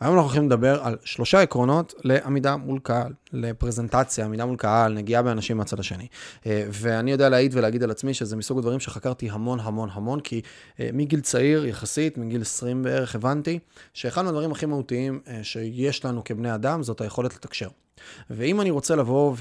היום אנחנו הולכים לדבר על שלושה עקרונות לעמידה מול קהל, לפרזנטציה, עמידה מול קהל, נגיעה באנשים מהצד השני. אה, ואני יודע להעיד ולהגיד על עצמי שזה מסוג הדברים שחקרתי המון המון המון, כי אה, מגיל צעיר יחסית, מגיל 20 בערך, הבנתי שאחד מהדברים הכי מהותיים אה, שיש לנו כבני אדם זאת היכולת לתקשר. ואם אני רוצה לבוא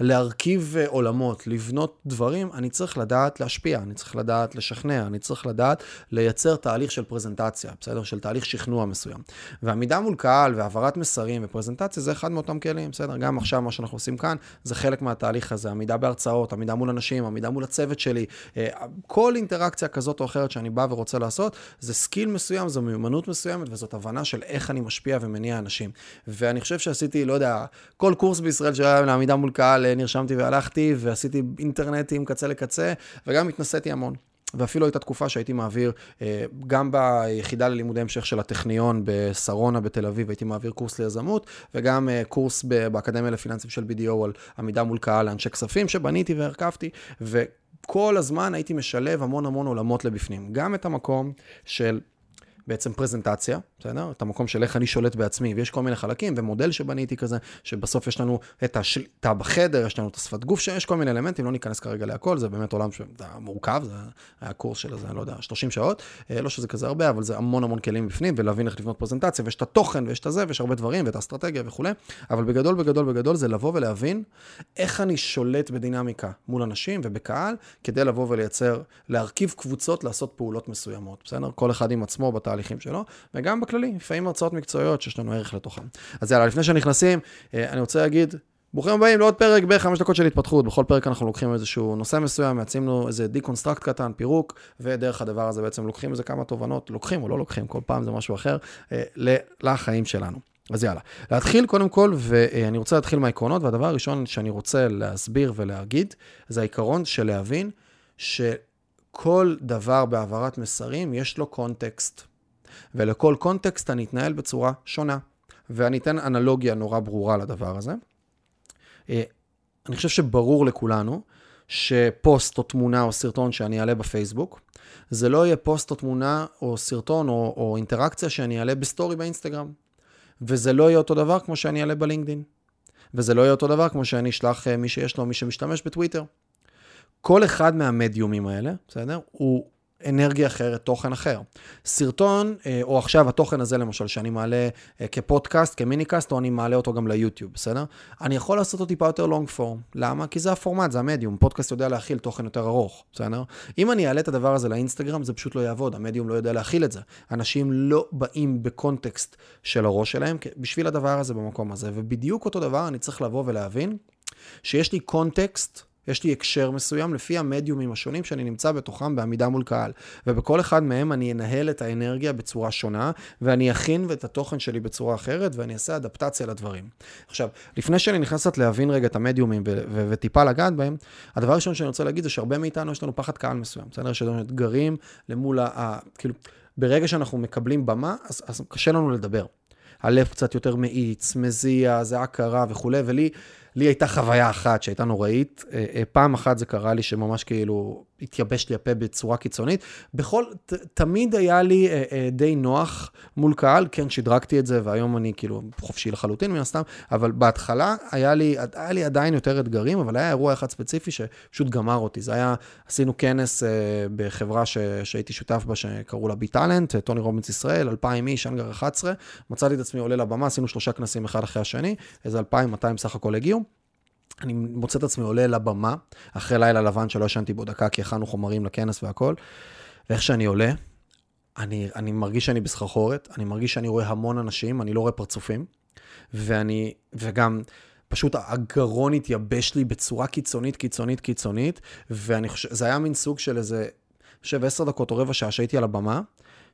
ולהרכיב עולמות, לבנות דברים, אני צריך לדעת להשפיע, אני צריך לדעת לשכנע, אני צריך לדעת לייצר תהליך של פרזנטציה, בסדר? של תהליך שכנוע מסוים. ועמידה מול קהל והעברת מסרים ופרזנטציה זה אחד מאותם כלים, בסדר? גם עכשיו מה שאנחנו עושים כאן זה חלק מהתהליך הזה, עמידה בהרצאות, עמידה מול אנשים, עמידה מול הצוות שלי, אה, כל אינטראקציה כזאת או אחרת שאני בא ורוצה לעשות, זה skill מסוים, זו מיומנות מסוימת וזאת הבנה של איך אני משפיע ומניע אנשים. ואני חושב שעשיתי, לא יודע, כל קורס בישראל שהיה לעמידה מול קהל, אה, נרשמתי והלכתי, ועשיתי אינטרנים קצה לקצה, וגם התנסיתי המון. ואפילו הייתה תקופה שהייתי מעביר, אה, גם ביחידה ללימודי המשך של הטכניון בשרונה בתל אביב, הייתי מעביר קורס ליזמות, וגם אה, קורס באקדמיה לפיננסים של BDO על עמידה מול קהל לאנשי כספים, שבניתי והרכבתי, וכל הזמן הייתי משלב המון המון עולמות לבפנים. גם את המקום של... בעצם פרזנטציה, בסדר? את המקום של איך אני שולט בעצמי, ויש כל מיני חלקים, ומודל שבניתי כזה, שבסוף יש לנו את השליטה בחדר, יש לנו את השפת גוף, שיש כל מיני אלמנטים, לא ניכנס כרגע להכל, זה באמת עולם מורכב, זה היה קורס של איזה, לא יודע, 30 שעות, אה, לא שזה כזה הרבה, אבל זה המון המון כלים בפנים, ולהבין איך לבנות פרזנטציה, ויש את התוכן, ויש את הזה, ויש הרבה דברים, ואת האסטרטגיה וכולי, אבל בגדול, בגדול, בגדול, זה לבוא ולהבין איך אני שולט בדינמיקה מול אנשים ובקהל, כדי לבוא ולייצר, בתהליכים שלו, וגם בכללי, לפעמים הרצאות מקצועיות שיש לנו ערך לתוכן. אז יאללה, לפני שנכנסים, אה, אני רוצה להגיד, ברוכים הבאים לעוד פרק בחמש דקות של התפתחות. בכל פרק אנחנו לוקחים איזשהו נושא מסוים, מייצרים לו איזה deconstruct קטן, פירוק, ודרך הדבר הזה בעצם לוקחים איזה כמה תובנות, לוקחים או לא לוקחים, כל פעם זה משהו אחר, אה, לחיים שלנו. אז יאללה, להתחיל קודם כל, ואני רוצה להתחיל מהעקרונות, והדבר הראשון שאני רוצה להסביר ולהגיד, זה העיקרון של להבין שכל דבר בהעברת מסרים יש לו קונטקסט. ולכל קונטקסט אני אתנהל בצורה שונה. ואני אתן אנלוגיה נורא ברורה לדבר הזה. אה, אני חושב שברור לכולנו שפוסט או תמונה או סרטון שאני אעלה בפייסבוק, זה לא יהיה פוסט או תמונה או סרטון או, או אינטראקציה שאני אעלה בסטורי באינסטגרם. וזה לא יהיה אותו דבר כמו שאני אעלה בלינקדין. וזה לא יהיה אותו דבר כמו שאני אשלח אה, מי שיש לו, מי שמשתמש בטוויטר. כל אחד מהמדיומים האלה, בסדר? הוא אנרגיה אחרת, תוכן אחר. סרטון, אה, או עכשיו התוכן הזה למשל, שאני מעלה אה, כפודקאסט, כמיניקאסט, או אני מעלה אותו גם ליוטיוב, בסדר? אני יכול לעשות אותו טיפה יותר לונג פורם. למה? כי זה הפורמט, זה המדיום. פודקאסט יודע להכיל תוכן יותר ארוך, בסדר? אם אני אעלה את הדבר הזה לאינסטגרם, זה פשוט לא יעבוד, המדיום לא יודע להכיל את זה. אנשים לא באים בקונטקסט של הראש שלהם בשביל הדבר הזה במקום הזה. ובדיוק אותו דבר אני צריך לבוא ולהבין שיש לי קונטקסט יש לי הקשר מסוים לפי המדיומים השונים שאני נמצא בתוכם בעמידה מול קהל. ובכל אחד מהם אני אנהל את האנרגיה בצורה שונה, ואני אכין את התוכן שלי בצורה אחרת, ואני אעשה אדפטציה לדברים. עכשיו, לפני שאני נכנסת להבין רגע את המדיומים וטיפה לגעת בהם, הדבר הראשון שאני רוצה להגיד זה שהרבה מאיתנו יש לנו פחד קהל מסוים. בסדר? יש לנו אתגרים למול ה... כאילו, ברגע שאנחנו מקבלים במה, אז, אז קשה לנו לדבר. הלב קצת יותר מאיץ, מזיע, זה הכרה וכולי, ולי... לי הייתה חוויה אחת שהייתה נוראית. אה, אה, פעם אחת זה קרה לי שממש כאילו התייבש לי הפה בצורה קיצונית. בכל, ת, תמיד היה לי אה, אה, די נוח מול קהל, כן, שדרגתי את זה, והיום אני כאילו חופשי לחלוטין מן הסתם, אבל בהתחלה היה לי, היה לי עדיין יותר אתגרים, אבל היה אירוע אחד ספציפי שפשוט גמר אותי. זה היה, עשינו כנס אה, בחברה ש, שהייתי שותף בה, שקראו לה ביטאלנט, אה, טוני רובינס ישראל, 2,000 איש, אנגר 11. מצאתי את עצמי עולה לבמה, עשינו שלושה כנסים אחד אחרי השני, איזה 2,200 סך הכל הגיעו. אני מוצא את עצמי עולה לבמה, אחרי לילה לבן שלא ישנתי בו דקה, כי הכנו חומרים לכנס והכל, ואיך שאני עולה, אני, אני מרגיש שאני בסחרחורת, אני מרגיש שאני רואה המון אנשים, אני לא רואה פרצופים, ואני, וגם, פשוט הגרון התייבש לי בצורה קיצונית, קיצונית, קיצונית, ואני חושב, זה היה מין סוג של איזה, אני חושב, עשר דקות או רבע שעה שהייתי על הבמה,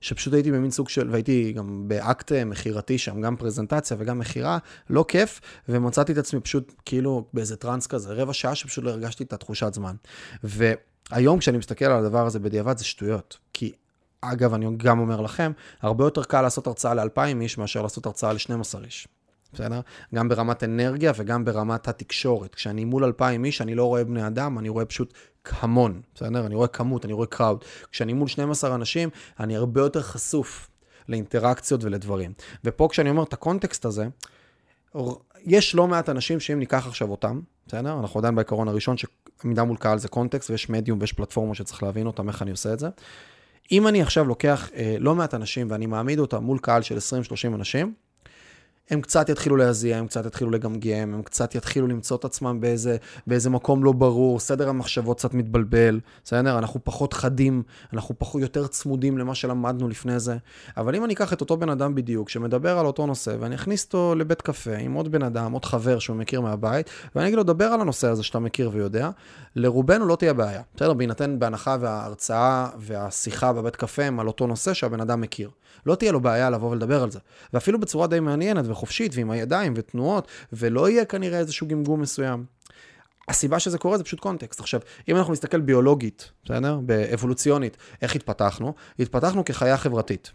שפשוט הייתי במין סוג של, והייתי גם באקט מכירתי שם, גם פרזנטציה וגם מכירה, לא כיף, ומצאתי את עצמי פשוט כאילו באיזה טראנס כזה, רבע שעה שפשוט לא הרגשתי את התחושת זמן. והיום כשאני מסתכל על הדבר הזה בדיעבד זה שטויות, כי אגב, אני גם אומר לכם, הרבה יותר קל לעשות הרצאה ל-2,000 איש מאשר לעשות הרצאה ל-12 איש. בסדר? גם ברמת אנרגיה וגם ברמת התקשורת. כשאני מול 2,000 איש, אני לא רואה בני אדם, אני רואה פשוט המון, בסדר? אני רואה כמות, אני רואה קראוד. כשאני מול 12 אנשים, אני הרבה יותר חשוף לאינטראקציות ולדברים. ופה כשאני אומר את הקונטקסט הזה, יש לא מעט אנשים שאם ניקח עכשיו אותם, בסדר? אנחנו עדיין בעיקרון הראשון שעמידה מול קהל זה קונטקסט ויש מדיום ויש פלטפורמה שצריך להבין אותם, איך אני עושה את זה. אם אני עכשיו לוקח אה, לא מעט אנשים ואני מעמיד אותם מול קהל של 20-30 אנשים, הם קצת יתחילו להזיע, הם קצת יתחילו לגמגם, הם קצת יתחילו למצוא את עצמם באיזה, באיזה מקום לא ברור, סדר המחשבות קצת מתבלבל, בסדר? אנחנו פחות חדים, אנחנו פחות יותר צמודים למה שלמדנו לפני זה. אבל אם אני אקח את אותו בן אדם בדיוק, שמדבר על אותו נושא, ואני אכניס אותו לבית קפה עם עוד בן אדם, עוד חבר שהוא מכיר מהבית, ואני אגיד לו, דבר על הנושא הזה שאתה מכיר ויודע, לרובנו לא תהיה בעיה, בסדר? בהינתן בהנחה וההרצאה והשיחה בבית קפה הם על אותו נושא שהבן אדם מכיר. לא תהיה לו בעיה לבוא ולדבר על זה. ואפילו בצורה די מעניינת וחופשית ועם הידיים ותנועות, ולא יהיה כנראה איזשהו גמגום מסוים. הסיבה שזה קורה זה פשוט קונטקסט. עכשיו, אם אנחנו נסתכל ביולוגית, בסדר? באבולוציונית, איך התפתחנו? התפתחנו כחיה חברתית.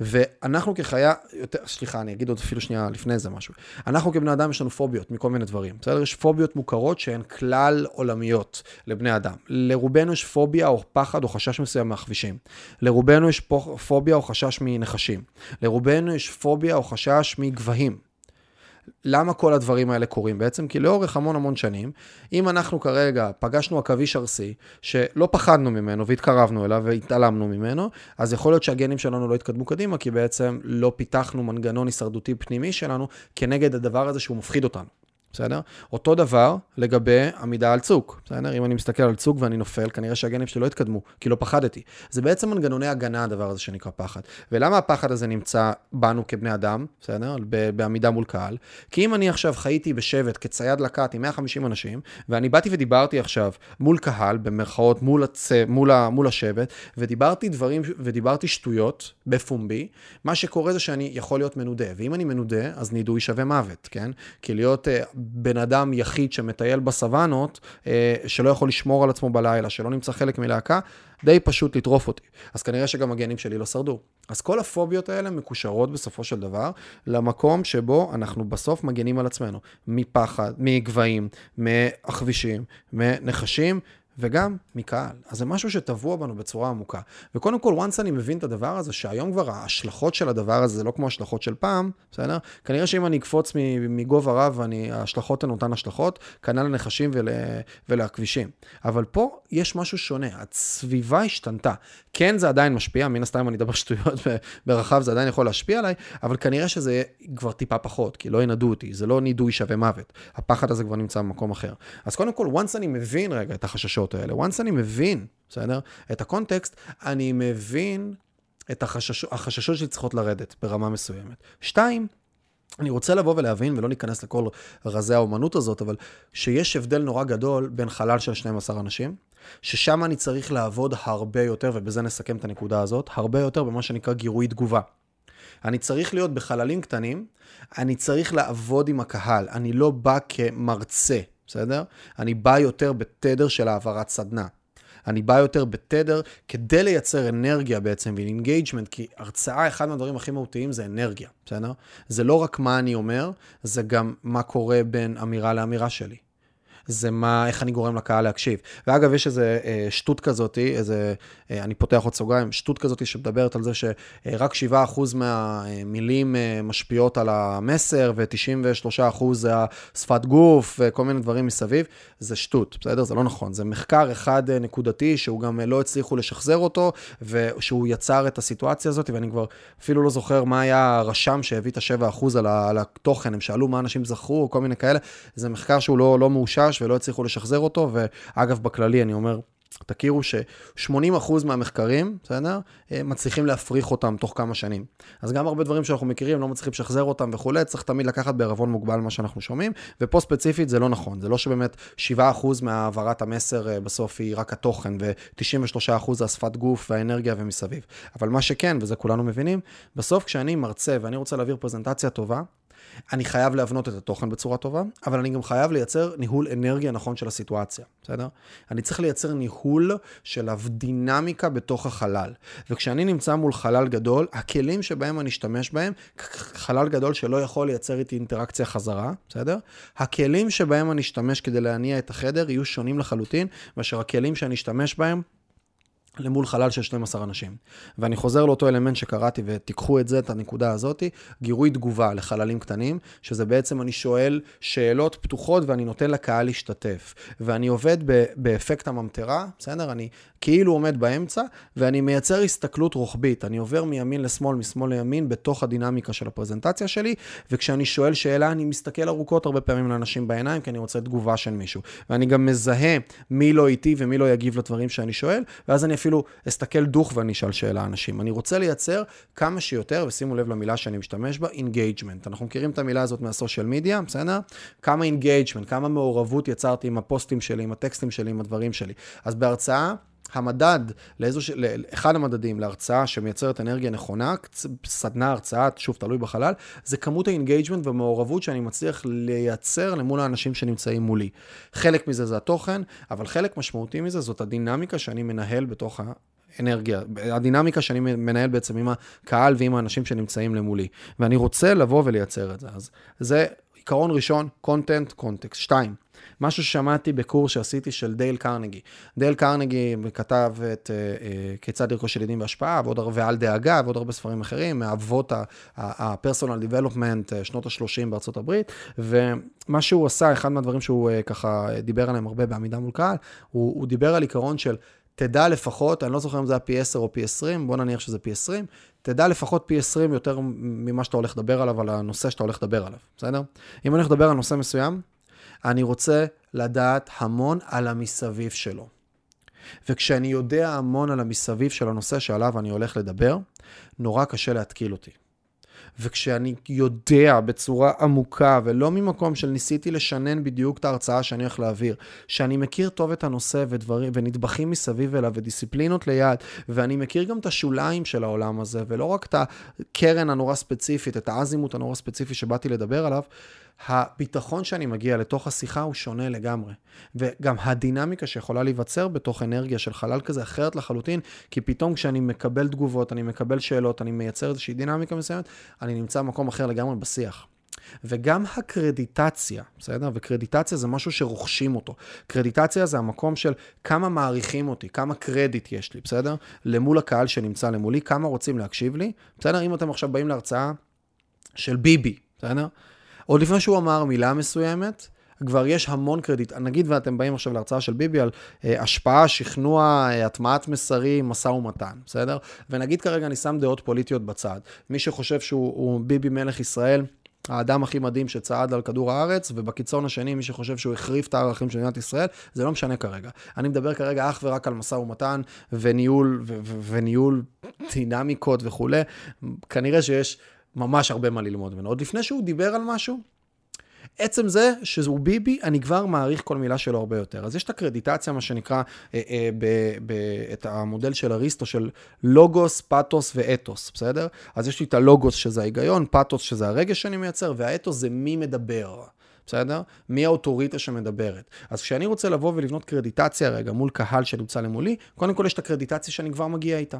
ואנחנו כחיה, יותר, סליחה, אני אגיד עוד אפילו שנייה לפני זה משהו. אנחנו כבני אדם יש לנו פוביות מכל מיני דברים, בסדר? יש פוביות מוכרות שהן כלל עולמיות לבני אדם. לרובנו יש פוביה או פחד או חשש מסוים מהכבישים. לרובנו יש פוביה או חשש מנחשים. לרובנו יש פוביה או חשש מגבהים. למה כל הדברים האלה קורים בעצם? כי לאורך המון המון שנים, אם אנחנו כרגע פגשנו עכביש ארסי, שלא פחדנו ממנו והתקרבנו אליו והתעלמנו ממנו, אז יכול להיות שהגנים שלנו לא יתקדמו קדימה, כי בעצם לא פיתחנו מנגנון הישרדותי פנימי שלנו כנגד הדבר הזה שהוא מפחיד אותנו. בסדר? אותו דבר לגבי עמידה על צוק, בסדר? אם אני מסתכל על צוק ואני נופל, כנראה שהגנים שלי לא התקדמו, כי לא פחדתי. זה בעצם מנגנוני הגנה, הדבר הזה שנקרא פחד. ולמה הפחד הזה נמצא בנו כבני אדם, בסדר? בעמידה מול קהל? כי אם אני עכשיו חייתי בשבט כצייד לקט עם 150 אנשים, ואני באתי ודיברתי עכשיו מול קהל, במרכאות מול, הצ... מול, ה... מול השבט, ודיברתי דברים, ודיברתי שטויות בפומבי, מה שקורה זה שאני יכול להיות מנודה. ואם אני מנודה, אז נידוי שווה מוות, כן? כי להיות... בן אדם יחיד שמטייל בסוואנות, אה, שלא יכול לשמור על עצמו בלילה, שלא נמצא חלק מלהקה, די פשוט לטרוף אותי. אז כנראה שגם הגנים שלי לא שרדו. אז כל הפוביות האלה מקושרות בסופו של דבר למקום שבו אנחנו בסוף מגנים על עצמנו. מפחד, מגבהים, מעכבישים, מנחשים. וגם מקהל. אז זה משהו שטבוע בנו בצורה עמוקה. וקודם כל, once אני מבין את הדבר הזה, שהיום כבר ההשלכות של הדבר הזה זה לא כמו השלכות של פעם, בסדר? כנראה שאם אני אקפוץ מגובה רב, ההשלכות הן אותן השלכות, כנ"ל לנחשים ול, ולכבישים. אבל פה יש משהו שונה, הסביבה השתנתה. כן, זה עדיין משפיע, מן הסתם אני אדבר שטויות ברחב, זה עדיין יכול להשפיע עליי, אבל כנראה שזה כבר טיפה פחות, כי לא ינדו אותי, זה לא נידוי שווה מוות. הפחד הזה כבר נמצא במקום אחר. אז קודם כל, once אני מבין רגע את החששות האלה, once אני מבין, בסדר? את הקונטקסט, אני מבין את החשש, החששות שלי צריכות לרדת ברמה מסוימת. שתיים, אני רוצה לבוא ולהבין, ולא ניכנס לכל רזי האומנות הזאת, אבל שיש הבדל נורא גדול בין חלל של 12 אנשים, ששם אני צריך לעבוד הרבה יותר, ובזה נסכם את הנקודה הזאת, הרבה יותר במה שנקרא גירוי תגובה. אני צריך להיות בחללים קטנים, אני צריך לעבוד עם הקהל, אני לא בא כמרצה, בסדר? אני בא יותר בתדר של העברת סדנה. אני בא יותר בתדר כדי לייצר אנרגיה בעצם ו engagement, כי הרצאה, אחד מהדברים הכי מהותיים זה אנרגיה, בסדר? זה לא רק מה אני אומר, זה גם מה קורה בין אמירה לאמירה שלי. זה מה, איך אני גורם לקהל להקשיב. ואגב, יש איזה אה, שטות כזאת, איזה, אה, אני פותח עוד סוגריים, שטות כזאת שמדברת על זה שרק 7% מהמילים אה, משפיעות על המסר, ו-93% זה השפת גוף, וכל מיני דברים מסביב. זה שטות, בסדר? זה לא נכון. זה מחקר אחד אה, נקודתי, שהוא גם אה, לא הצליחו לשחזר אותו, ושהוא יצר את הסיטואציה הזאת, ואני כבר אפילו לא זוכר מה היה הרשם שהביא את ה-7% על, על התוכן, הם שאלו מה אנשים זכרו, כל מיני כאלה. זה מחקר שהוא לא, לא מאושר. חדש ולא הצליחו לשחזר אותו, ואגב, בכללי אני אומר, תכירו ש-80% מהמחקרים, בסדר? אה, מצליחים להפריך אותם תוך כמה שנים. אז גם הרבה דברים שאנחנו מכירים, לא מצליחים לשחזר אותם וכולי, צריך תמיד לקחת בערבון מוגבל מה שאנחנו שומעים, ופה ספציפית זה לא נכון. זה לא שבאמת 7% מהעברת המסר אה, בסוף היא רק התוכן, ו-93% זה השפת גוף והאנרגיה ומסביב. אבל מה שכן, וזה כולנו מבינים, בסוף כשאני מרצה ואני רוצה להעביר פרזנטציה טובה, אני חייב להבנות את התוכן בצורה טובה, אבל אני גם חייב לייצר ניהול אנרגיה נכון של הסיטואציה, בסדר? אני צריך לייצר ניהול של הדינמיקה בתוך החלל. וכשאני נמצא מול חלל גדול, הכלים שבהם אני אשתמש בהם, חלל גדול שלא יכול לייצר איתי אינטראקציה חזרה, בסדר? הכלים שבהם אני אשתמש כדי להניע את החדר יהיו שונים לחלוטין, מאשר הכלים שאני אשתמש בהם למול חלל של 12 אנשים. ואני חוזר לאותו אלמנט שקראתי, ותיקחו את זה, את הנקודה הזאת, גירוי תגובה לחללים קטנים, שזה בעצם אני שואל שאלות פתוחות ואני נותן לקהל להשתתף. ואני עובד באפקט הממטרה, בסדר? אני כאילו עומד באמצע, ואני מייצר הסתכלות רוחבית. אני עובר מימין לשמאל, משמאל לימין, בתוך הדינמיקה של הפרזנטציה שלי, וכשאני שואל שאלה, אני מסתכל ארוכות הרבה פעמים לאנשים בעיניים, כי אני רוצה תגובה של מישהו. ואני גם מזהה מי לא איתי ומי לא יגיב לדברים שאני שואל, ואז אני אפילו אסתכל דוך ואני אשאל שאלה אנשים. אני רוצה לייצר כמה שיותר, ושימו לב למילה שאני משתמש בה, engagement. אנחנו מכירים את המילה הזאת מהסושיאל מדיה, בסדר? כמה engagement, כמה מעורבות יצרתי עם הפוסטים שלי, עם הטקסטים שלי, עם הדברים שלי. אז בהרצאה... המדד, לאיזו, אחד המדדים להרצאה שמייצרת אנרגיה נכונה, סדנה, הרצאה, שוב, תלוי בחלל, זה כמות ה engagement והמעורבות שאני מצליח לייצר למול האנשים שנמצאים מולי. חלק מזה זה התוכן, אבל חלק משמעותי מזה זאת הדינמיקה שאני מנהל בתוך אנרגיה, הדינמיקה שאני מנהל בעצם עם הקהל ועם האנשים שנמצאים למולי. ואני רוצה לבוא ולייצר את זה. אז זה עיקרון ראשון, content, context. שתיים, משהו ששמעתי בקורס שעשיתי של דייל קרנגי. דייל קרנגי כתב את אה, אה, כיצד לרכוש ידידים והשפעה, ועוד, ועל דאגה, ועוד הרבה ספרים אחרים, מאבות ה-personal development, uh, שנות ה-30 בארצות הברית, ומה שהוא עשה, אחד מהדברים שהוא uh, ככה דיבר עליהם הרבה בעמידה מול קהל, הוא, הוא דיבר על עיקרון של תדע לפחות, אני לא זוכר אם זה היה פי 10 או פי 20, בוא נניח שזה פי 20, תדע לפחות פי 20 יותר ממה שאתה הולך לדבר עליו, על הנושא שאתה הולך לדבר עליו, בסדר? אם אני הולך לדבר על נושא מסוים, אני רוצה לדעת המון על המסביב שלו. וכשאני יודע המון על המסביב של הנושא שעליו אני הולך לדבר, נורא קשה להתקיל אותי. וכשאני יודע בצורה עמוקה, ולא ממקום של ניסיתי לשנן בדיוק את ההרצאה שאני הולך להעביר, שאני מכיר טוב את הנושא ודברים, ונדבכים מסביב אליו, ודיסציפלינות ליד, ואני מכיר גם את השוליים של העולם הזה, ולא רק את הקרן הנורא ספציפית, את האזימות הנורא ספציפי שבאתי לדבר עליו, הביטחון שאני מגיע לתוך השיחה הוא שונה לגמרי. וגם הדינמיקה שיכולה להיווצר בתוך אנרגיה של חלל כזה אחרת לחלוטין, כי פתאום כשאני מקבל תגובות, אני מקבל שאלות, אני מייצר איזושהי דינמיקה מסוימת, אני נמצא במקום אחר לגמרי בשיח. וגם הקרדיטציה, בסדר? וקרדיטציה זה משהו שרוכשים אותו. קרדיטציה זה המקום של כמה מעריכים אותי, כמה קרדיט יש לי, בסדר? למול הקהל שנמצא למולי, כמה רוצים להקשיב לי, בסדר? אם אתם עכשיו באים להרצאה של ביבי, בסדר? עוד לפני שהוא אמר מילה מסוימת, כבר יש המון קרדיט. נגיד ואתם באים עכשיו להרצאה של ביבי על אה, השפעה, שכנוע, אה, הטמעת מסרים, משא ומתן, בסדר? ונגיד כרגע אני שם דעות פוליטיות בצד. מי שחושב שהוא ביבי מלך ישראל, האדם הכי מדהים שצעד על כדור הארץ, ובקיצון השני, מי שחושב שהוא החריף את הערכים של מדינת ישראל, זה לא משנה כרגע. אני מדבר כרגע אך ורק על משא ומתן וניהול, ו- ו- וניהול דינמיקות וכולי. כנראה שיש ממש הרבה מה ללמוד ממנו. עוד לפני שהוא דיבר על משהו, עצם זה שהוא ביבי, אני כבר מעריך כל מילה שלו הרבה יותר. אז יש את הקרדיטציה, מה שנקרא, אה, אה, ב, ב, את המודל של אריסטו של לוגוס, פתוס ואתוס, בסדר? אז יש לי את הלוגוס שזה ההיגיון, פתוס שזה הרגש שאני מייצר, והאתוס זה מי מדבר. בסדר? מי האוטוריטה שמדברת. אז כשאני רוצה לבוא ולבנות קרדיטציה רגע מול קהל שנמצא למולי, קודם כל יש את הקרדיטציה שאני כבר מגיע איתה.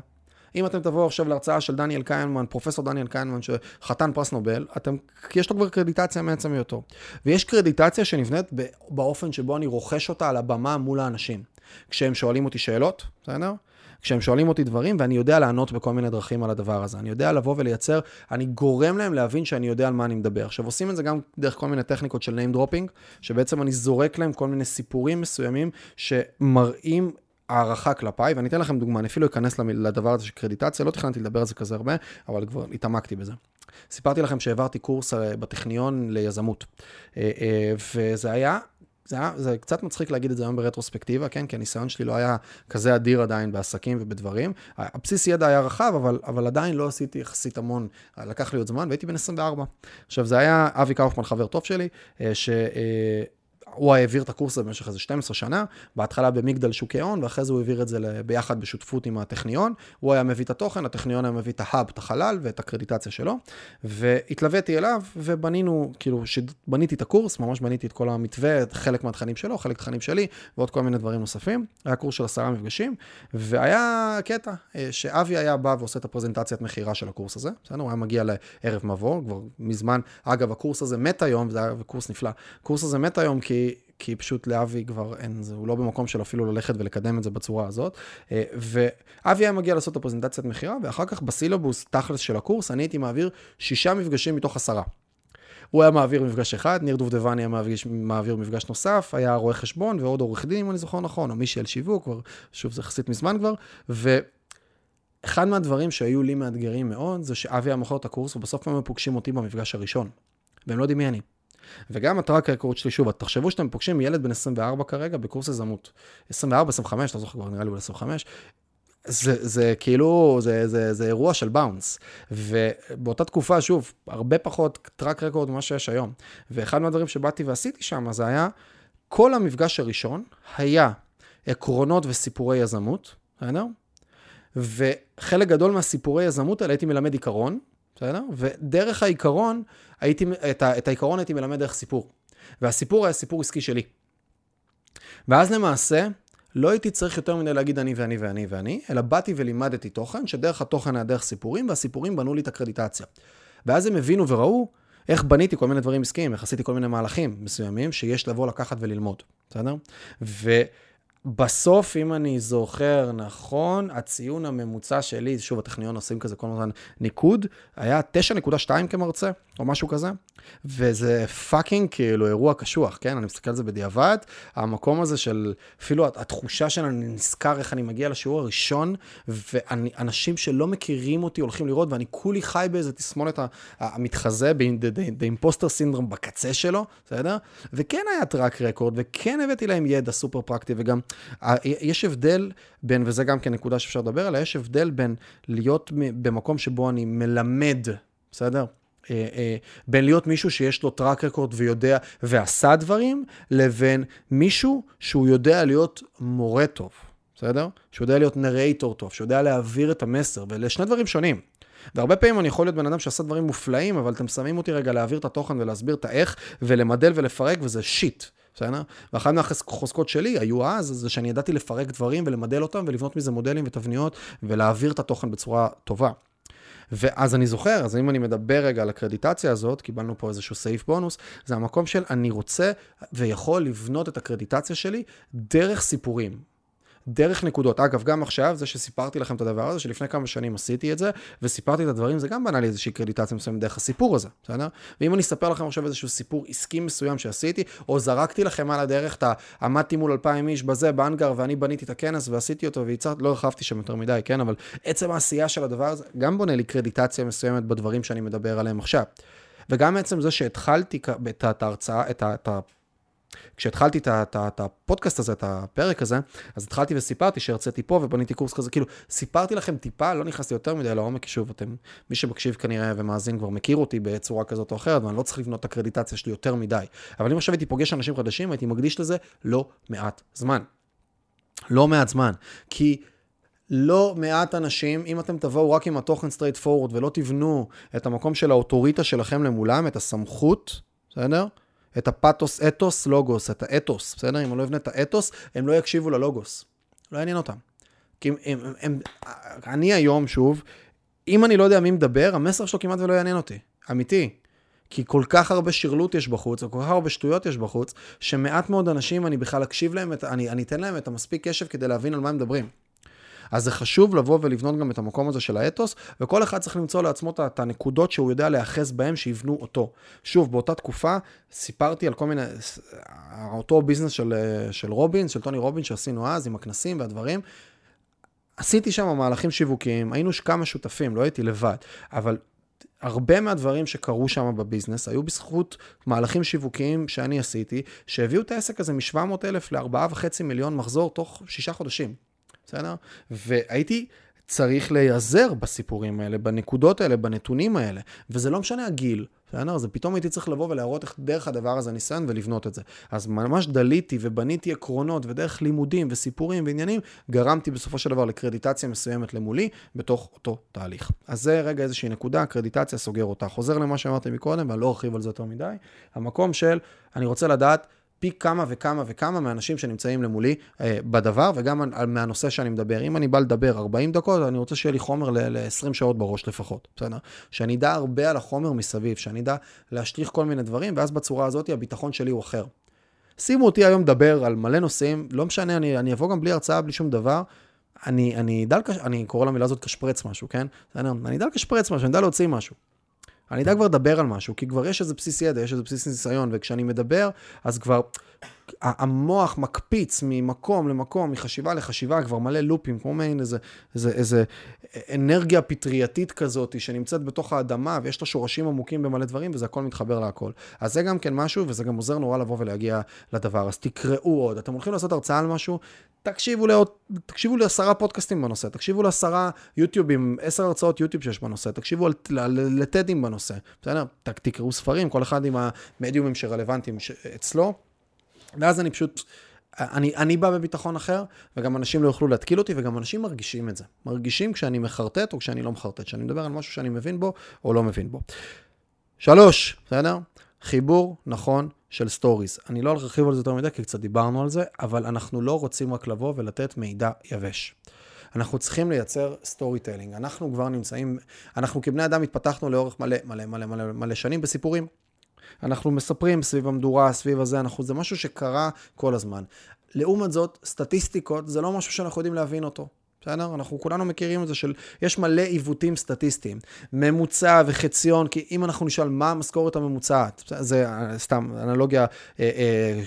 אם אתם תבואו עכשיו להרצאה של דניאל קיינמן, פרופסור דניאל קיינמן, שחתן פרס נובל, אתם, יש לו כבר קרדיטציה מעצם היותו. ויש קרדיטציה שנבנית באופן שבו אני רוכש אותה על הבמה מול האנשים. כשהם שואלים אותי שאלות, בסדר? כשהם שואלים אותי דברים, ואני יודע לענות בכל מיני דרכים על הדבר הזה. אני יודע לבוא ולייצר, אני גורם להם להבין שאני יודע על מה אני מדבר. עכשיו, עושים את זה גם דרך כל מיני טכניקות של name dropping, שבעצם אני זורק להם כל מיני סיפורים מסוימים שמראים הערכה כלפיי, ואני אתן לכם דוגמה, אני אפילו אכנס לדבר הזה של קרדיטציה, לא תכננתי לדבר על זה כזה הרבה, אבל כבר התעמקתי בזה. סיפרתי לכם שהעברתי קורס אה, בטכניון ליזמות, אה, אה, וזה היה זה, היה, זה קצת מצחיק להגיד את זה היום ברטרוספקטיבה, כן? כי הניסיון שלי לא היה כזה אדיר עדיין בעסקים ובדברים. הבסיס ידע היה רחב, אבל, אבל עדיין לא עשיתי יחסית המון, לקח לי עוד זמן, והייתי בן 24. עכשיו, זה היה אבי קאופמן, חבר טוב שלי, ש... הוא העביר את הקורס הזה במשך איזה 12 שנה, בהתחלה במגדל שוקי הון, ואחרי זה הוא העביר את זה ביחד בשותפות עם הטכניון. הוא היה מביא את התוכן, הטכניון היה מביא את ההאב, את החלל ואת הקרדיטציה שלו, והתלוויתי אליו, ובנינו, כאילו, בניתי את הקורס, ממש בניתי את כל המתווה, חלק מהתכנים שלו, חלק תכנים שלי, ועוד כל מיני דברים נוספים. היה קורס של עשרה מפגשים, והיה קטע אה, שאבי היה בא ועושה את הפרזנטציית מכירה של הקורס הזה, בסדר? הוא היה מגיע לערב מבוא, כבר מזמן, אגב, הקורס הזה מת היום, זה היה קורס נפלא. הקורס הזה מת היום כי כי, פשוט לאבי כבר אין, זה, הוא לא במקום של אפילו ללכת ולקדם את זה בצורה הזאת. אה, ואבי היה מגיע לעשות את הפרזנטציית מכירה, ואחר כך בסילובוס, תכלס של הקורס, אני הייתי מעביר שישה מפגשים מתוך עשרה. הוא היה מעביר מפגש אחד, ניר דובדבני היה מעביר, מעביר מפגש נוסף, היה רואה חשבון ועוד עורך דין, אם אני זוכר נכון, או מישהי על שיווק, כבר, שוב, זה יחסית מזמן כבר, ואחד מהדברים שהיו לי מאתגרים מאוד, זה שאבי היה מוכר את הקורס, ובסוף הם פוגשים אותי במפגש הראשון, והם לא יודעים מי אני. וגם הטראק רקורד שלי, שוב, תחשבו שאתם פוגשים ילד בן 24 כרגע בקורס יזמות. 24, 25, לא זוכר כבר, נראה לי הוא 25, זה, זה כאילו, זה, זה, זה אירוע של באונס. ובאותה תקופה, שוב, הרבה פחות טראק רקורד ממה שיש היום. ואחד מהדברים שבאתי ועשיתי שם, זה היה, כל המפגש הראשון היה עקרונות וסיפורי יזמות, בסדר? וחלק גדול מהסיפורי יזמות האלה הייתי מלמד עיקרון, בסדר? ודרך העיקרון, הייתי, את, ה, את העיקרון הייתי מלמד דרך סיפור. והסיפור היה סיפור עסקי שלי. ואז למעשה, לא הייתי צריך יותר מדי להגיד אני ואני ואני ואני, אלא באתי ולימדתי תוכן, שדרך התוכן היה דרך סיפורים, והסיפורים בנו לי את הקרדיטציה. ואז הם הבינו וראו איך בניתי כל מיני דברים עסקיים, איך עשיתי כל מיני מהלכים מסוימים, שיש לבוא לקחת וללמוד, בסדר? ו... בסוף, אם אני זוכר נכון, הציון הממוצע שלי, שוב, הטכניון עושים כזה כל הזמן ניקוד, היה 9.2 כמרצה, או משהו כזה, וזה fucking כאילו אירוע קשוח, כן? אני מסתכל על זה בדיעבד, המקום הזה של, אפילו התחושה של אני נזכר איך אני מגיע לשיעור הראשון, ואנשים שלא מכירים אותי הולכים לראות, ואני כולי חי באיזה תסמונת המתחזה, ב impostor syndrome בקצה שלו, בסדר? וכן היה track record, וכן הבאתי להם ידע סופר פרקטי, וגם יש הבדל בין, וזה גם כן נקודה שאפשר לדבר עליה, יש הבדל בין להיות במקום שבו אני מלמד, בסדר? אה, אה, בין להיות מישהו שיש לו טראק רקורד ויודע ועשה דברים, לבין מישהו שהוא יודע להיות מורה טוב, בסדר? שהוא יודע להיות נרייטור טוב, שהוא יודע להעביר את המסר, ואלה שני דברים שונים. והרבה פעמים אני יכול להיות בן אדם שעשה דברים מופלאים, אבל אתם שמים אותי רגע להעביר את התוכן ולהסביר את האיך, ולמדל ולפרק, וזה שיט. בסדר? ואחת מהחוזקות שלי היו אז, זה שאני ידעתי לפרק דברים ולמדל אותם ולבנות מזה מודלים ותבניות ולהעביר את התוכן בצורה טובה. ואז אני זוכר, אז אם אני מדבר רגע על הקרדיטציה הזאת, קיבלנו פה איזשהו סעיף בונוס, זה המקום של אני רוצה ויכול לבנות את הקרדיטציה שלי דרך סיפורים. דרך נקודות. אגב, גם עכשיו, זה שסיפרתי לכם את הדבר הזה, שלפני כמה שנים עשיתי את זה, וסיפרתי את הדברים, זה גם בנה לי איזושהי קרדיטציה מסוימת דרך הסיפור הזה, בסדר? ואם אני אספר לכם עכשיו איזשהו סיפור עסקי מסוים שעשיתי, או זרקתי לכם על הדרך את. עמדתי מול אלפיים איש בזה, באנגר, ואני בניתי את הכנס ועשיתי אותו וייצרתי, לא הרחבתי שם יותר מדי, כן? אבל עצם העשייה של הדבר הזה, גם בונה לי קרדיטציה מסוימת בדברים שאני מדבר עליהם עכשיו. וגם עצם זה שהתחלתי את ההרצאה, את ה... כשהתחלתי את הפודקאסט הזה, את הפרק הזה, אז התחלתי וסיפרתי שהרציתי פה ובניתי קורס כזה, כאילו, סיפרתי לכם טיפה, לא נכנסתי יותר מדי לעומק, שוב, אתם, מי שמקשיב כנראה ומאזין כבר מכיר אותי בצורה כזאת או אחרת, ואני לא צריך לבנות את הקרדיטציה שלי יותר מדי. אבל אם עכשיו הייתי פוגש אנשים חדשים, הייתי מקדיש לזה לא מעט זמן. לא מעט זמן. כי לא מעט אנשים, אם אתם תבואו רק עם התוכן straight forward ולא תבנו את המקום של האוטוריטה שלכם למולם, את הסמכות, בסדר? את הפתוס, אתוס, לוגוס, את האתוס, בסדר? אם אני לא אבנה את האתוס, הם לא יקשיבו ללוגוס. לא יעניין אותם. כי הם, הם, הם, אני היום, שוב, אם אני לא יודע מי מדבר, המסר שלו כמעט ולא יעניין אותי. אמיתי. כי כל כך הרבה שרלוט יש בחוץ, וכל כך הרבה שטויות יש בחוץ, שמעט מאוד אנשים, אני בכלל אקשיב להם, את, אני, אני אתן להם את המספיק קשב כדי להבין על מה הם מדברים. אז זה חשוב לבוא ולבנות גם את המקום הזה של האתוס, וכל אחד צריך למצוא לעצמו את הנקודות שהוא יודע להיאחז בהן, שיבנו אותו. שוב, באותה תקופה סיפרתי על כל מיני, אותו ביזנס של, של רובין, של טוני רובין שעשינו אז, עם הכנסים והדברים. עשיתי שם מהלכים שיווקיים, היינו כמה שותפים, לא הייתי לבד, אבל הרבה מהדברים שקרו שם בביזנס היו בזכות מהלכים שיווקיים שאני עשיתי, שהביאו את העסק הזה מ-700 אלף ל-4.5 מיליון מחזור תוך שישה חודשים. בסדר? והייתי צריך להיעזר בסיפורים האלה, בנקודות האלה, בנתונים האלה, וזה לא משנה הגיל, בסדר? זה פתאום הייתי צריך לבוא ולהראות איך דרך הדבר הזה ניסיון ולבנות את זה. אז ממש דליתי ובניתי עקרונות ודרך לימודים וסיפורים ועניינים, גרמתי בסופו של דבר לקרדיטציה מסוימת למולי בתוך אותו תהליך. אז זה רגע איזושהי נקודה, קרדיטציה סוגר אותה. חוזר למה שאמרתי מקודם, ואני לא ארחיב על זה יותר מדי, המקום של, אני רוצה לדעת פי כמה וכמה וכמה מהאנשים שנמצאים למולי אה, בדבר, וגם על, מהנושא שאני מדבר. אם אני בא לדבר 40 דקות, אני רוצה שיהיה לי חומר ל-20 שעות בראש לפחות, בסדר? שאני אדע הרבה על החומר מסביב, שאני אדע להשליך כל מיני דברים, ואז בצורה הזאת הביטחון שלי הוא אחר. שימו אותי היום לדבר על מלא נושאים, לא משנה, אני, אני אבוא גם בלי הרצאה, בלי שום דבר. אני, אני אדע, אני קורא למילה הזאת קשפרץ משהו, כן? אני אדע לקשפרץ משהו, אני אדע להוציא משהו. אני אדע כבר לדבר על משהו, כי כבר יש איזה בסיס ידע, יש איזה בסיס ניסיון, וכשאני מדבר, אז כבר המוח מקפיץ ממקום למקום, מחשיבה לחשיבה, כבר מלא לופים, כמו מעין איזה, איזה, איזה אנרגיה פטרייתית כזאת, שנמצאת בתוך האדמה, ויש לה שורשים עמוקים במלא דברים, וזה הכל מתחבר להכל. אז זה גם כן משהו, וזה גם עוזר נורא לבוא ולהגיע לדבר. אז תקראו עוד, אתם הולכים לעשות הרצאה על משהו, תקשיבו, לעוד, תקשיבו לעשרה פודקאסטים בנושא, תקשיבו לעשרה יוטיובים, עשר הרצאות יוטיוב שיש בנושא, תקשיבו לטדים בנושא, בסדר? תקראו ספרים, כל אחד עם המדיומים שרלוונטיים אצלו. ואז אני פשוט, אני, אני בא בביטחון אחר, וגם אנשים לא יוכלו להתקיל אותי, וגם אנשים מרגישים את זה. מרגישים כשאני מחרטט או כשאני לא מחרטט, כשאני מדבר על משהו שאני מבין בו או לא מבין בו. שלוש, בסדר? חיבור נכון של stories. אני לא להרחיב על זה יותר מדי, כי קצת דיברנו על זה, אבל אנחנו לא רוצים רק לבוא ולתת מידע יבש. אנחנו צריכים לייצר storytelling. אנחנו כבר נמצאים, אנחנו כבני אדם התפתחנו לאורך מלא מלא מלא מלא מלא שנים בסיפורים. אנחנו מספרים סביב המדורה, סביב הזה, אנחנו, זה משהו שקרה כל הזמן. לעומת זאת, סטטיסטיקות זה לא משהו שאנחנו יודעים להבין אותו. בסדר? אנחנו כולנו מכירים את זה של, יש מלא עיוותים סטטיסטיים. ממוצע וחציון, כי אם אנחנו נשאל מה המשכורת הממוצעת, זה סתם אנלוגיה, אה, אה,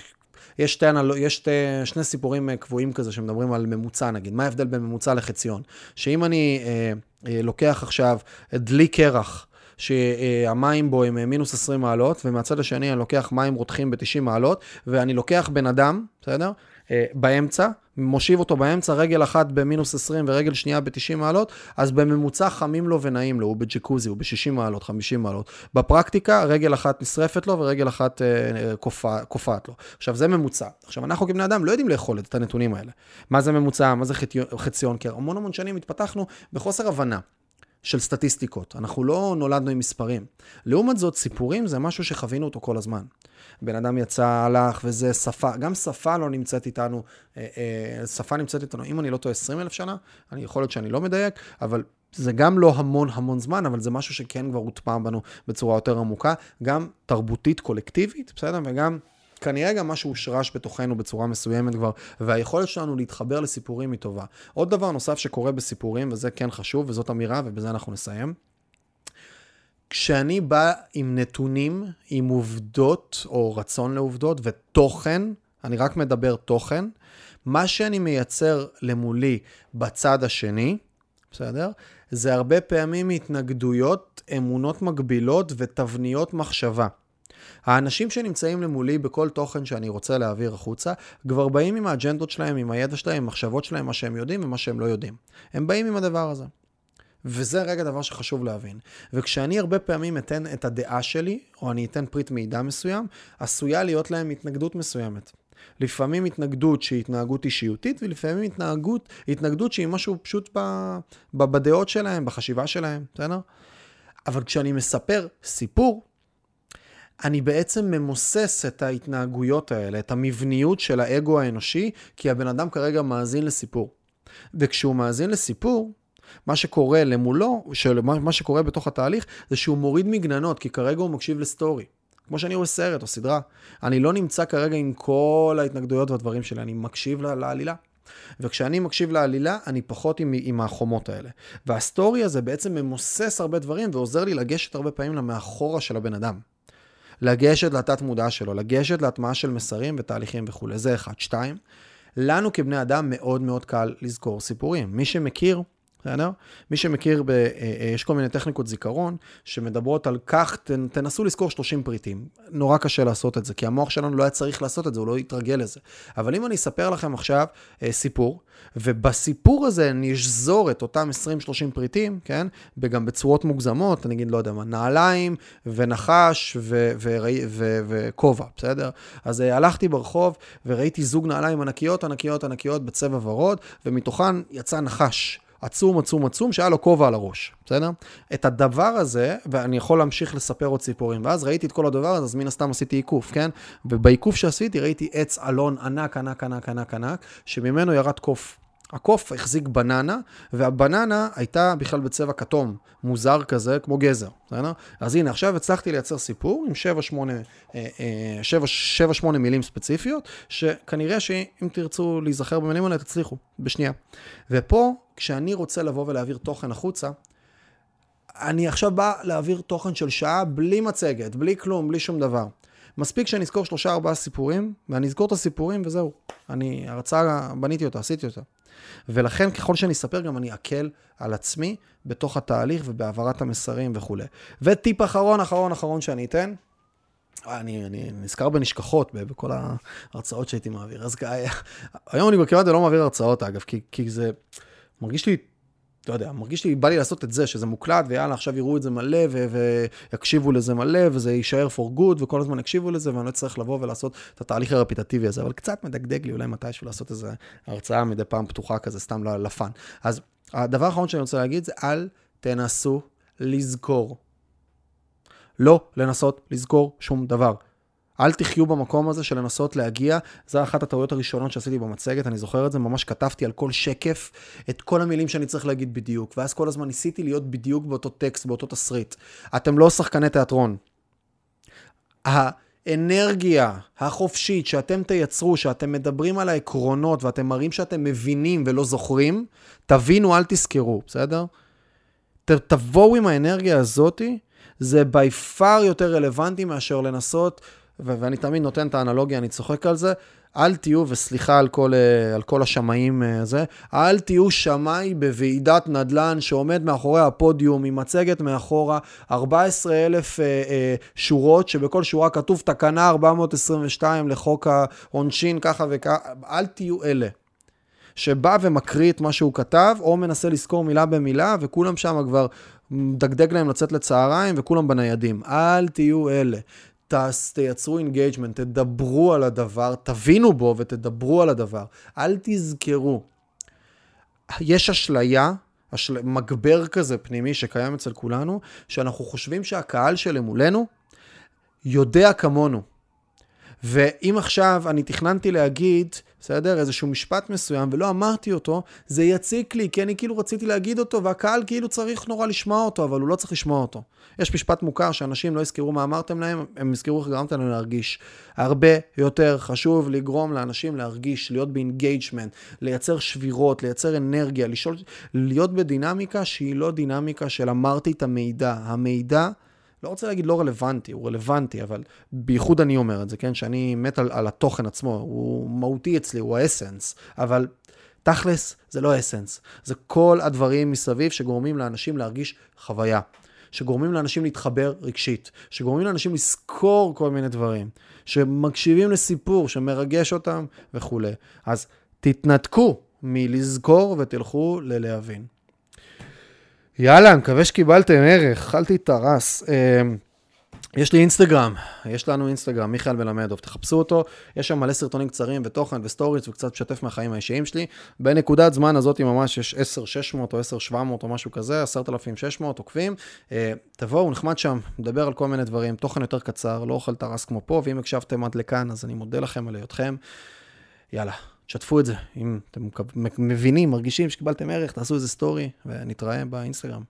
יש, שתי, יש שתי, שני סיפורים אה, קבועים כזה שמדברים על ממוצע נגיד, מה ההבדל בין ממוצע לחציון? שאם אני אה, אה, לוקח עכשיו דלי קרח, שהמים בו הם מינוס 20 מעלות, ומהצד השני אני לוקח מים רותחים ב-90 מעלות, ואני לוקח בן אדם, בסדר? אה, באמצע, מושיב אותו באמצע, רגל אחת במינוס 20 ורגל שנייה ב-90 מעלות, אז בממוצע חמים לו ונעים לו, הוא בג'קוזי, הוא ב-60 מעלות, 50 מעלות. בפרקטיקה, רגל אחת נשרפת לו ורגל אחת אה, קופא, קופאת לו. עכשיו, זה ממוצע. עכשיו, אנחנו כבני אדם לא יודעים לאכול את הנתונים האלה. מה זה ממוצע, מה זה חציון, כי המון המון שנים התפתחנו בחוסר הבנה. של סטטיסטיקות. אנחנו לא נולדנו עם מספרים. לעומת זאת, סיפורים זה משהו שחווינו אותו כל הזמן. בן אדם יצא, הלך, וזה שפה, גם שפה לא נמצאת איתנו, אה, אה, שפה נמצאת איתנו, אם אני לא טועה 20 אלף שנה, אני יכול להיות שאני לא מדייק, אבל זה גם לא המון המון זמן, אבל זה משהו שכן כבר הוטמע בנו בצורה יותר עמוקה, גם תרבותית קולקטיבית, בסדר? וגם כנראה גם משהו הושרש בתוכנו בצורה מסוימת כבר, והיכולת שלנו להתחבר לסיפורים היא טובה. עוד דבר נוסף שקורה בסיפורים, וזה כן חשוב, וזאת אמירה, ובזה אנחנו נסיים. כשאני בא עם נתונים, עם עובדות, או רצון לעובדות, ותוכן, אני רק מדבר תוכן, מה שאני מייצר למולי בצד השני, בסדר? זה הרבה פעמים התנגדויות, אמונות מגבילות ותבניות מחשבה. האנשים שנמצאים למולי בכל תוכן שאני רוצה להעביר החוצה, כבר באים עם האג'נדות שלהם, עם הידע שלהם, עם המחשבות שלהם, מה שהם יודעים ומה שהם לא יודעים. הם באים עם הדבר הזה. וזה רגע דבר שחשוב להבין. וכשאני הרבה פעמים אתן את הדעה שלי, או אני אתן פריט מידע מסוים, עשויה להיות להם התנגדות מסוימת. לפעמים התנגדות שהיא התנהגות אישיותית, ולפעמים התנהגות, התנגדות שהיא משהו פשוט ב, ב, בדעות שלהם, בחשיבה שלהם, בסדר? אבל כשאני מספר סיפור, אני בעצם ממוסס את ההתנהגויות האלה, את המבניות של האגו האנושי, כי הבן אדם כרגע מאזין לסיפור. וכשהוא מאזין לסיפור, מה שקורה למולו, של, מה שקורה בתוך התהליך, זה שהוא מוריד מגננות, כי כרגע הוא מקשיב לסטורי. כמו שאני רואה סרט או סדרה. אני לא נמצא כרגע עם כל ההתנגדויות והדברים שלי, אני מקשיב לעלילה. וכשאני מקשיב לעלילה, אני פחות עם, עם החומות האלה. והסטורי הזה בעצם ממוסס הרבה דברים ועוזר לי לגשת הרבה פעמים למאחורה של הבן אדם. לגשת לתת מודע שלו, לגשת להטמעה של מסרים ותהליכים וכולי. זה אחד. שתיים, לנו כבני אדם מאוד מאוד קל לזכור סיפורים. מי שמכיר, בסדר? מי שמכיר, ב, אה, אה, יש כל מיני טכניקות זיכרון שמדברות על כך, תנ, תנסו לזכור 30 פריטים. נורא קשה לעשות את זה, כי המוח שלנו לא היה צריך לעשות את זה, הוא לא התרגל לזה. אבל אם אני אספר לכם עכשיו אה, סיפור, ובסיפור הזה אני אשזור את אותם 20-30 פריטים, כן? וגם בצורות מוגזמות, אני אגיד, לא יודע מה, נעליים ונחש וכובע, בסדר? אז אה, הלכתי ברחוב וראיתי זוג נעליים ענקיות, ענקיות, ענקיות בצבע ורוד, ומתוכן יצא נחש. עצום, עצום, עצום, שהיה לו כובע על הראש, בסדר? את הדבר הזה, ואני יכול להמשיך לספר עוד סיפורים, ואז ראיתי את כל הדבר הזה, אז מן הסתם עשיתי עיקוף, כן? ובעיקוף שעשיתי ראיתי עץ אלון ענק, ענק, ענק, ענק, ענק, שממנו ירד קוף. הקוף החזיק בננה, והבננה הייתה בכלל בצבע כתום, מוזר כזה, כמו גזר, בסדר? אז הנה, עכשיו הצלחתי לייצר סיפור עם 7-8 מילים ספציפיות, שכנראה שאם תרצו להיזכר במילים האלה, תצליחו, בשנייה. ופה, כשאני רוצה לבוא ולהעביר תוכן החוצה, אני עכשיו בא להעביר תוכן של שעה בלי מצגת, בלי כלום, בלי שום דבר. מספיק שאני אזכור שלושה ארבעה סיפורים, ואני אזכור את הסיפורים וזהו. אני, הרצאה, בניתי אותה, עשיתי אותה. ולכן ככל שאני אספר, גם אני אקל על עצמי בתוך התהליך ובהעברת המסרים וכולי. וטיפ אחרון, אחרון, אחרון שאני אתן, אני, אני נזכר בנשכחות בכל ההרצאות שהייתי מעביר. אז היום אני כמעט לא מעביר הרצאות, אגב, כי, כי זה מרגיש לי לא יודע, מרגיש לי, בא לי לעשות את זה, שזה מוקלט, ויאללה, עכשיו יראו את זה מלא, ויקשיבו לזה מלא, וזה יישאר for good, וכל הזמן יקשיבו לזה, ואני לא צריך לבוא ולעשות את התהליך הרפיטטיבי הזה, אבל קצת מדגדג לי אולי מתישהו לעשות איזו הרצאה מדי פעם פתוחה כזה, סתם לפאן. אז הדבר האחרון שאני רוצה להגיד זה, אל תנסו לזכור. לא לנסות לזכור שום דבר. אל תחיו במקום הזה של לנסות להגיע. זו אחת הטעויות הראשונות שעשיתי במצגת, אני זוכר את זה, ממש כתבתי על כל שקף את כל המילים שאני צריך להגיד בדיוק, ואז כל הזמן ניסיתי להיות בדיוק באותו טקסט, באותו תסריט. אתם לא שחקני תיאטרון. האנרגיה החופשית שאתם תייצרו, שאתם מדברים על העקרונות ואתם מראים שאתם מבינים ולא זוכרים, תבינו, אל תזכרו, בסדר? ת, תבואו עם האנרגיה הזאתי, זה בי פאר יותר רלוונטי מאשר לנסות ו- ואני תמיד נותן את האנלוגיה, אני צוחק על זה, אל תהיו, וסליחה על כל, אה, על כל השמאים הזה, אה, אל תהיו שמאי בוועידת נדל"ן שעומד מאחורי הפודיום עם מצגת מאחורה, 14,000 אה, אה, שורות, שבכל שורה כתוב תקנה 422 לחוק העונשין, ככה וככה, אל תהיו אלה. שבא ומקריא את מה שהוא כתב, או מנסה לזכור מילה במילה, וכולם שם כבר מדגדג להם לצאת לצהריים, וכולם בניידים. אל תהיו אלה. תייצרו engagement, תדברו על הדבר, תבינו בו ותדברו על הדבר. אל תזכרו. יש אשליה, אשל... מגבר כזה פנימי שקיים אצל כולנו, שאנחנו חושבים שהקהל שלמולנו יודע כמונו. ואם עכשיו אני תכננתי להגיד, בסדר, איזשהו משפט מסוים ולא אמרתי אותו, זה יציק לי, כי אני כאילו רציתי להגיד אותו, והקהל כאילו צריך נורא לשמוע אותו, אבל הוא לא צריך לשמוע אותו. יש משפט מוכר שאנשים לא יזכרו מה אמרתם להם, הם יזכרו איך גרמתם להם להרגיש. הרבה יותר חשוב לגרום לאנשים להרגיש, להיות ב engagement, לייצר שבירות, לייצר אנרגיה, לשאול, להיות בדינמיקה שהיא לא דינמיקה של אמרתי את המידע. המידע... לא רוצה להגיד לא רלוונטי, הוא רלוונטי, אבל בייחוד אני אומר את זה, כן? שאני מת על, על התוכן עצמו, הוא מהותי אצלי, הוא האסנס, אבל תכלס זה לא אסנס, זה כל הדברים מסביב שגורמים לאנשים להרגיש חוויה, שגורמים לאנשים להתחבר רגשית, שגורמים לאנשים לזכור כל מיני דברים, שמקשיבים לסיפור שמרגש אותם וכולי. אז תתנתקו מלזכור ותלכו ללהבין. יאללה, מקווה שקיבלתם ערך, אכלתי את הראש. אמ, יש לי אינסטגרם, יש לנו אינסטגרם, מיכאל מלמדוב, תחפשו אותו, יש שם מלא סרטונים קצרים ותוכן ו stories וקצת משתף מהחיים האישיים שלי. בנקודת זמן הזאת ממש יש 10-600 או 10-700 או משהו כזה, 10,600 עוקבים. אה, תבואו, נחמד שם, מדבר על כל מיני דברים, תוכן יותר קצר, לא אוכל ת'ראש כמו פה, ואם הקשבתם עד לכאן, אז אני מודה לכם על היותכם. יאללה, תשתפו את זה. אם אתם מבינים, מרגישים שקיבלתם ערך, תעשו איזה סטורי, ונתראה באינסטגרם.